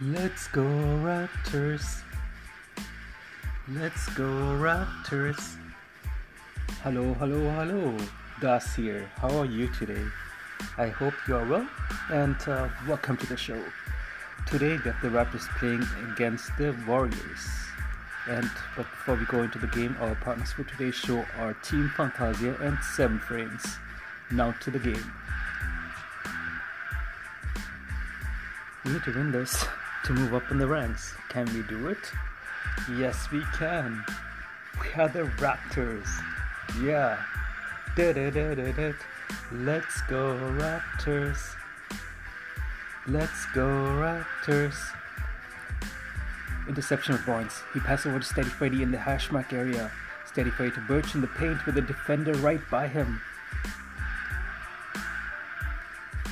Let's go Raptors. Let's go Raptors. Hello, hello, hello. Das here. How are you today? I hope you are well and uh, welcome to the show. Today have the Raptors playing against the Warriors. And but before we go into the game, our partners for today's show are Team Fantasia and Seven Frames. Now to the game. We need to win this to move up in the ranks. Can we do it? Yes, we can. We are the Raptors. Yeah. Da-da-da-da-da. Let's go, Raptors. Let's go, Raptors. Interception of points. He passed over to Steady Freddy in the hash mark area. Steady Freddy to Birch in the paint with the defender right by him.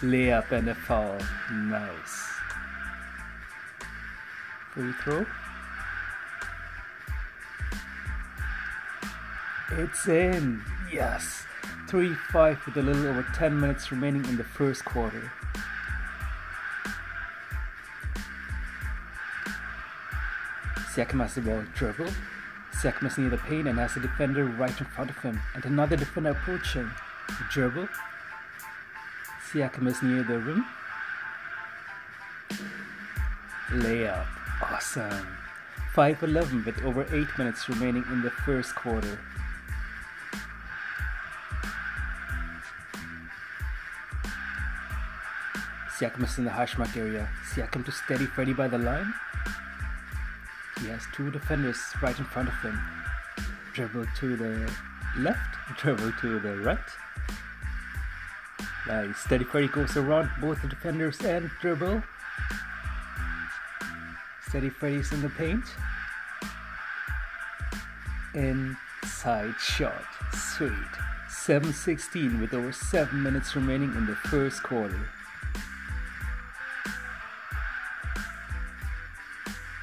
Layup and a foul. Nice. Free throw. It's in. Yes. 3 5 with a little over 10 minutes remaining in the first quarter. Siakam has the ball dribble. Siakam is near the paint and has a defender right in front of him, and another defender approaching. Dribble. Siakam is near the rim. Layup. Awesome. 5 11 with over 8 minutes remaining in the first quarter. Siakam is in the hash mark area. Siakam to steady Freddy by the line. He has two defenders right in front of him. Dribble to the left, dribble to the right. Nice. Steady Freddy goes around both the defenders and dribble. Steady Freddy's in the paint. Inside shot. Sweet. 7-16 with over 7 minutes remaining in the first quarter.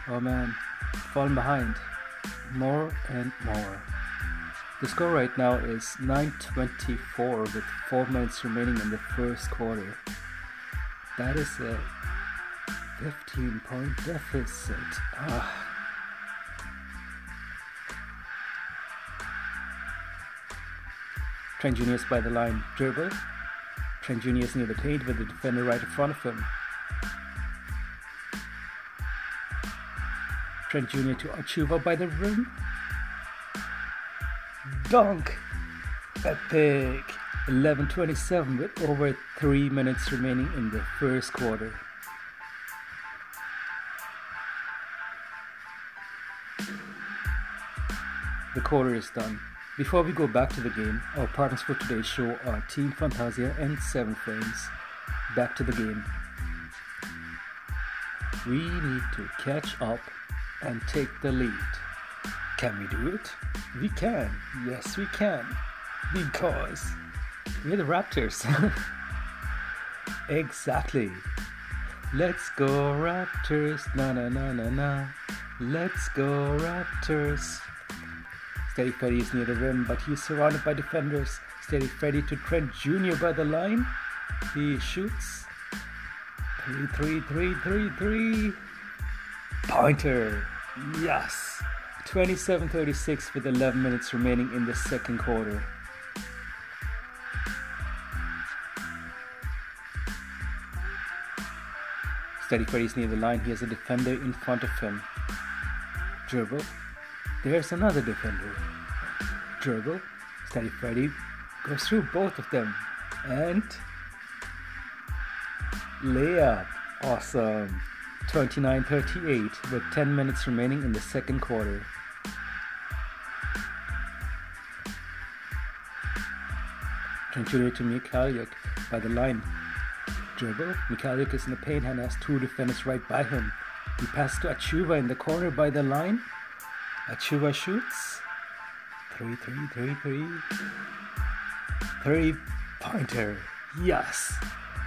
Oh man, falling behind more and more. The score right now is 9:24 with 4 minutes remaining in the first quarter. That is a 15 point deficit. Ah. Trent Jr. by the line. Dribble. Trent Jr. near the paint with the defender right in front of him. Trent Jr. to Achiuwa by the rim. Dunk! Epic! 11.27 with over 3 minutes remaining in the first quarter. The quarter is done. Before we go back to the game, our partners for today's show are Team Fantasia and Seven Frames. Back to the game. We need to catch up and take the lead. Can we do it? We can. Yes, we can. Because we're the Raptors. exactly. Let's go Raptors. Na na na na na. Let's go Raptors. Steady Freddy is near the rim, but he's surrounded by defenders. Steady Freddy to Trent Jr. by the line. He shoots. 3 3 3 3 3. Pointer. Yes. 27 36 with 11 minutes remaining in the second quarter. Steady Freddy's near the line. He has a defender in front of him. Dribble. There's another defender. Dribble. Steady Freddy goes through both of them. And layup. Awesome. 29 38 with 10 minutes remaining in the second quarter. Continue to Mykhailiuk by the line. Dribble. Mykhailiuk is in the paint and has two defenders right by him. He passes to Achiuwa in the corner by the line. Achiuwa shoots. 3 3 3 3. Three pointer. Yes.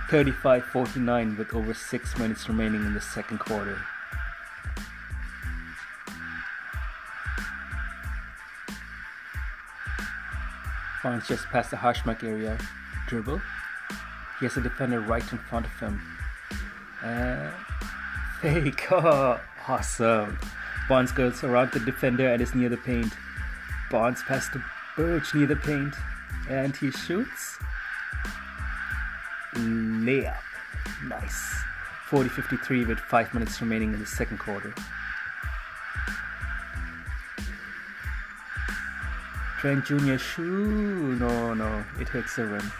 35 49 with over 6 minutes remaining in the second quarter. Barnes just past the hash mark area. Dribble. He has a defender right in front of him. Uh, fake. Oh, awesome. Barnes goes around the defender and is near the paint. Barnes passes to Birch near the paint. And he shoots. Layup. Nice. 40 53 with 5 minutes remaining in the second quarter. Trent Jr. shoot. No, no. It hits the rim.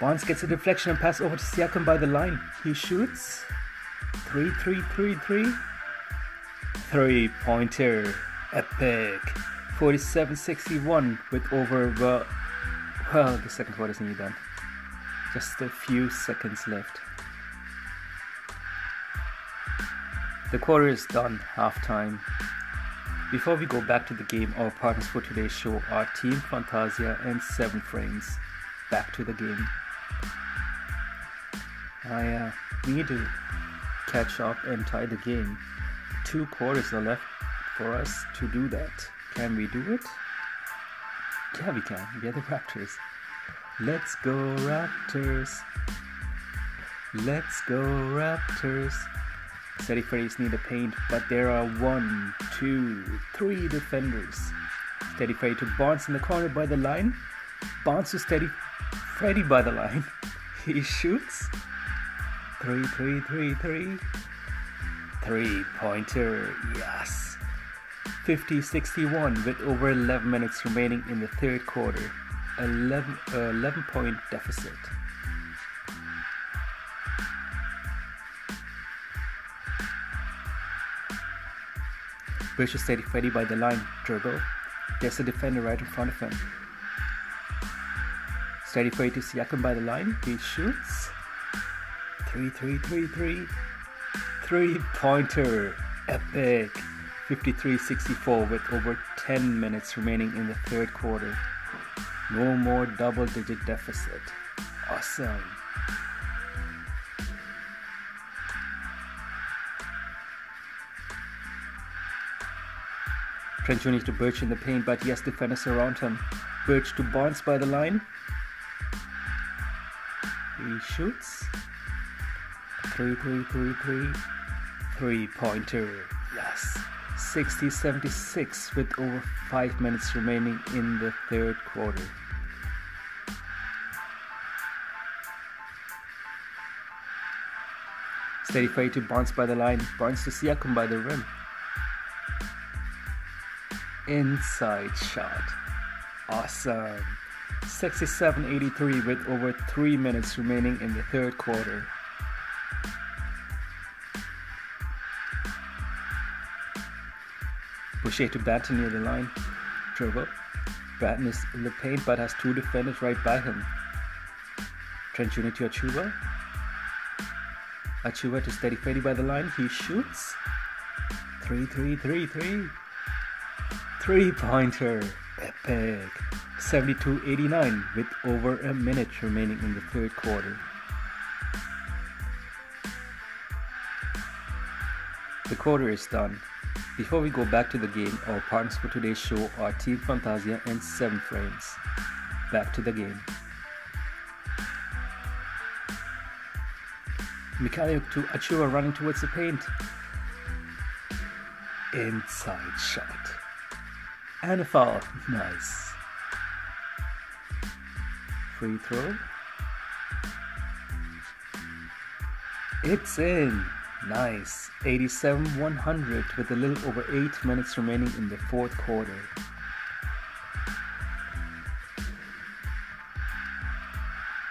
Barnes gets a deflection and pass over to Siakam by the line. He shoots. 3 3 3 3. Three pointer. Epic. 47 61 with over. Well, well, the second quarter is nearly done. Just a few seconds left. The quarter is done, halftime. Before we go back to the game, our partners for today's show are Team Fantasia and Seven Frames. Back to the game. I uh, need to catch up and tie the game. Two quarters are left for us to do that. Can we do it? Yeah, we can. We are the Raptors. Let's go, Raptors. Let's go, Raptors. Steady Freddy's need the paint, but there are one, two, three defenders. Steady Freddy to Barnes in the corner by the line. Barnes to Steady Freddy by the line. He shoots. Three, three, three, three. Three pointer, yes. 50 61 with over 11 minutes remaining in the third quarter. 11, uh, 11 point deficit. Is steady Freddy by the line, dribble. There's a defender right in front of him. Steady Freddy to Siakam by the line. He shoots. 3 3 3 3. Three pointer. Epic. 53 64 with over 10 minutes remaining in the third quarter. No more double digit deficit. Awesome. Trent Jr. to Birch in the paint, but he has defenders around him. Birch to Barnes by the line. He shoots. Three, three, three, three. Three pointer. Yes. 60 76 with over 5 minutes remaining in the third quarter. Steady fade to Barnes by the line, Barnes to Siakam by the rim. Inside shot. Awesome. 67 83 with over 3 minutes remaining in the third quarter. Boucher to Banton near the line. Dribble. Banton is in the paint but has two defenders right by him. Trent to Achiuwa. Achiuwa to Steady Freddy by the line. He shoots. 3 3 3 3. Three pointer. Epic. 72 89 with over a minute remaining in the third quarter. The quarter is done. Before we go back to the game, our partners for today's show are Team Fantasia and 7 Frames. Back to the game. Mykhailiuk to Achiuwa running towards the paint. Inside shot. And a foul. Nice. Free throw. It's in. Nice. 87 100 with a little over 8 minutes remaining in the fourth quarter.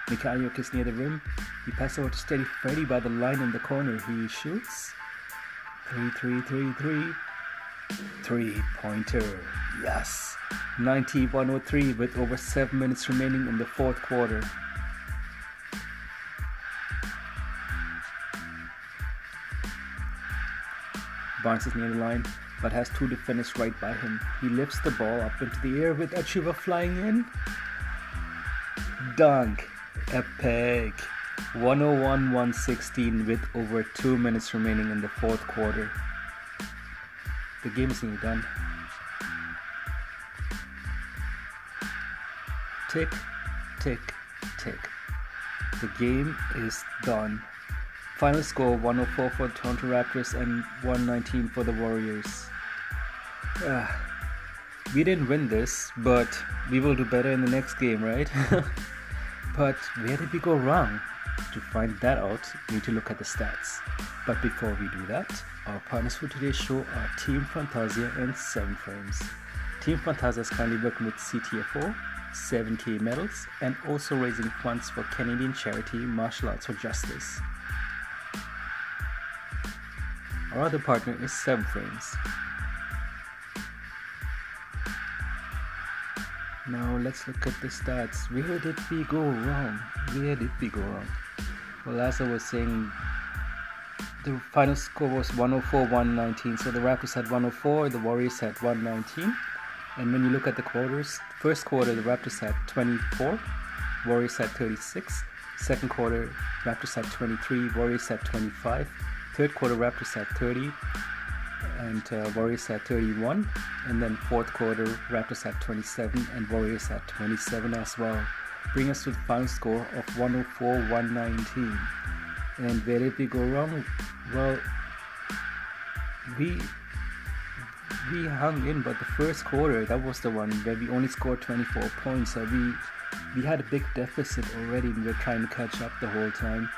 Mykhailiuk is near the rim. He passes over to Steady Freddy by the line in the corner. He shoots. 3 3 3 3. Three pointer. Yes. 90 103 with over 7 minutes remaining in the fourth quarter. Barnes is near the line, but has two defenders right by him. He lifts the ball up into the air with Achiuwa flying in. Dunk. Epic. 101 116 with over 2 minutes remaining in the fourth quarter. The game is nearly done. Tick, tick, tick. The game is done. Final score 104 for Toronto Raptors and 119 for the Warriors. Uh, we didn't win this, but we will do better in the next game, right? but where did we go wrong? To find that out, we need to look at the stats. But before we do that, our partners for today's show are Team Fantasia and 7 Frames. Team Fantasia is currently working with CTFO, 7K medals, and also raising funds for Canadian charity Martial Arts for Justice. Our other partner is 7 Frames. Now let's look at the stats. Where did we go wrong? Where did we go wrong? Well, as I was saying, the final score was 104 119. So the Raptors had 104, the Warriors had 119. And when you look at the quarters, first quarter the Raptors had 24, Warriors had 36. Second quarter, Raptors had 23, Warriors had 25. Third quarter, Raptors had 30, and uh, Warriors had 31. And then fourth quarter, Raptors had 27, and Warriors had 27 as well. Bring us to the final score of 104 119. And where did we go wrong? Well, we we hung in, but the first quarter that was the one where we only scored 24 points. So we we had a big deficit already, and we were trying to catch up the whole time.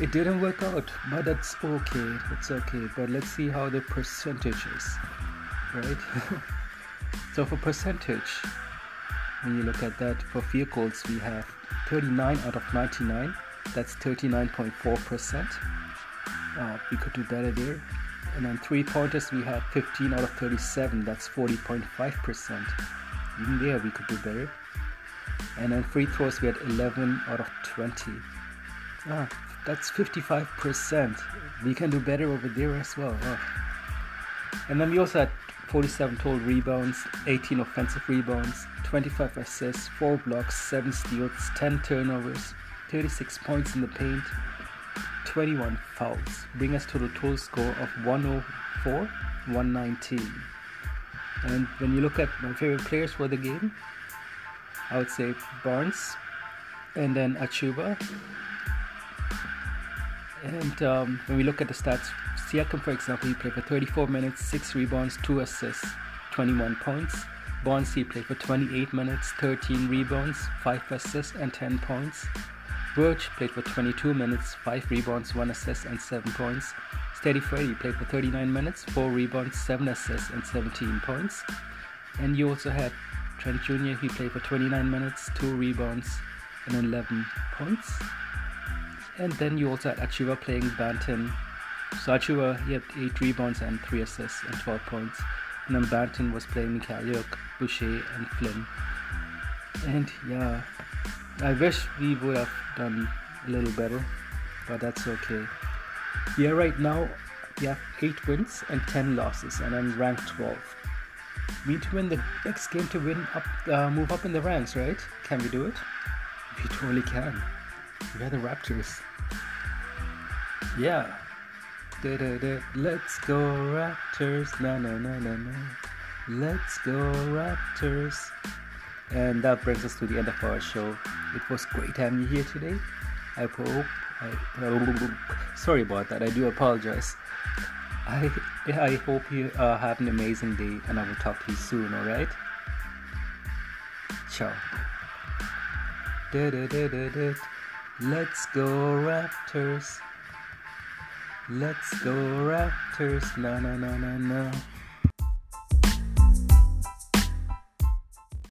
It didn't work out, but that's okay. It's okay. But let's see how the percentage is, right? so for percentage, when you look at that for goals, we have 39 out of 99. That's 39.4%. Uh, we could do better there. And then three pointers, we had 15 out of 37. That's 40.5%. Even there, we could do better. And then free throws, we had 11 out of 20. Ah, that's 55%. We can do better over there as well. Oh. And then we also had 47 total rebounds, 18 offensive rebounds, 25 assists, 4 blocks, 7 steals, 10 turnovers, 36 points in the paint, 21 fouls, bring us to the total score of 104 119. And when you look at my favorite players for the game, I would say Barnes and then Achiuwa. And um, when we look at the stats, Siakam, for example, he played for 34 minutes, 6 rebounds, 2 assists, 21 points. Barnes, he played for 28 minutes, 13 rebounds, 5 assists, and 10 points. Birch played for 22 minutes, 5 rebounds, 1 assist, and 7 points. Steady Freddy played for 39 minutes, 4 rebounds, 7 assists, and 17 points. And you also had Trent Jr., he played for 29 minutes, 2 rebounds, and 11 points. And then you also had Achiuwa playing Banton. So Achiuwa, he had 8 rebounds and 3 assists and 12 points. And then Banton was playing Mykhailiuk, Boucher, and Flynn. And yeah, I wish we would have done a little better, but that's okay. Yeah, right now we have 8 wins and 10 losses, and I'm ranked 12. We need to win the next game to win up, uh, move up in the ranks, right? Can we do it? We totally can. We are the Raptors. Yeah. Da, da, da. Let's go Raptors. Na na na na na. Let's go Raptors. And that brings us to the end of our show. It was great having you here today. I hope. I, sorry about that. I do apologize. I I hope you uh, have an amazing day, and I will talk to you soon. All right. Ciao. Da, da, da, da, da. Let's go Raptors. Let's go Raptors. Na na na na na.